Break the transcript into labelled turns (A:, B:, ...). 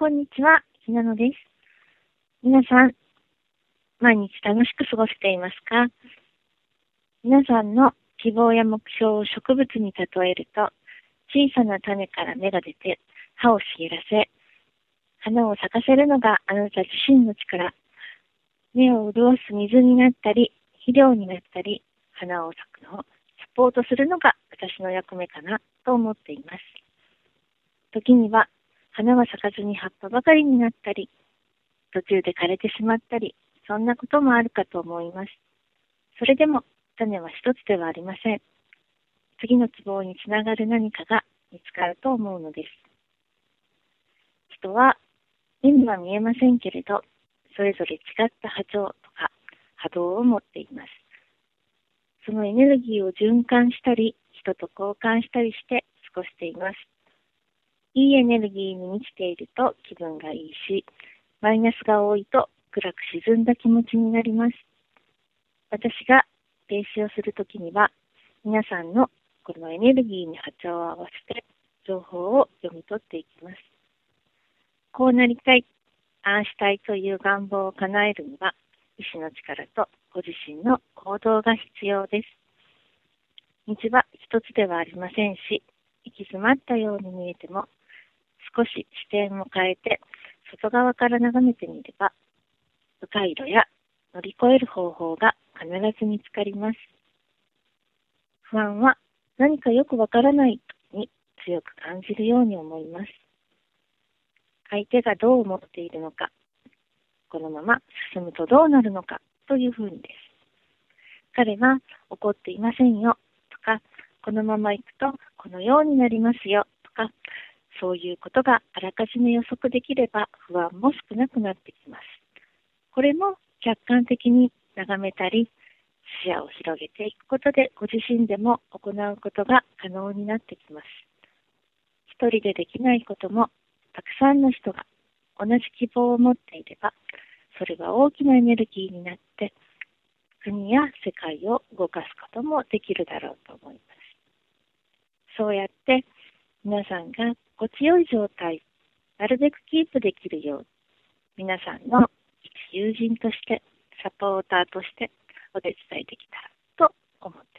A: こんにちは、ひなのです。皆さん、毎日楽しく過ごしていますか？皆さんの希望や目標を植物に例えると、小さな種から芽が出て、葉を茂らせ、花を咲かせるのがあなた自身の力。根を潤す水になったり、肥料になったり、花を咲くのをサポートするのが私の役目かなと思っています。時には花は咲かずに葉っぱばかりになったり、途中で枯れてしまったり、そんなこともあるかと思います。それでも種は一つではありません。次の希望につながる何かが見つかると思うのです。人は目には見えませんけれど、それぞれ違った波長とか波動を持っています。そのエネルギーを循環したり、人と交換したりして過ごしています。いいエネルギーに満ちていると気分がいいし、マイナスが多いと暗く沈んだ気持ちになります。私が停止をするときには、皆さんのこのエネルギーに波長を合わせて情報を読み取っていきます。こうなりたい、ああしたいという願望を叶えるには、意志の力とご自身の行動が必要です。道は一つではありませんし、行き詰まったように見えても、少し視点を変えて、外側から眺めてみれば、迂回路や乗り越える方法が必ず見つかります。不安は何かよくわからない時に強く感じるように思います。相手がどう思っているのか、このまま進むとどうなるのかというふうにです。彼は怒っていませんよとか、このまま行くとこのようになりますよとか、そういうことがあらかじめ予測できれば不安も少なくなってきます。これも客観的に眺めたり、視野を広げていくことでご自身でも行うことが可能になってきます。一人でできないこともたくさんの人が同じ希望を持っていれば、それが大きなエネルギーになって、国や世界を動かすこともできるだろうと思います。そうやって皆さんが心地よい状態、なるべくキープできるように、皆さんの友人として、サポーターとしてお手伝いできたらと思っています。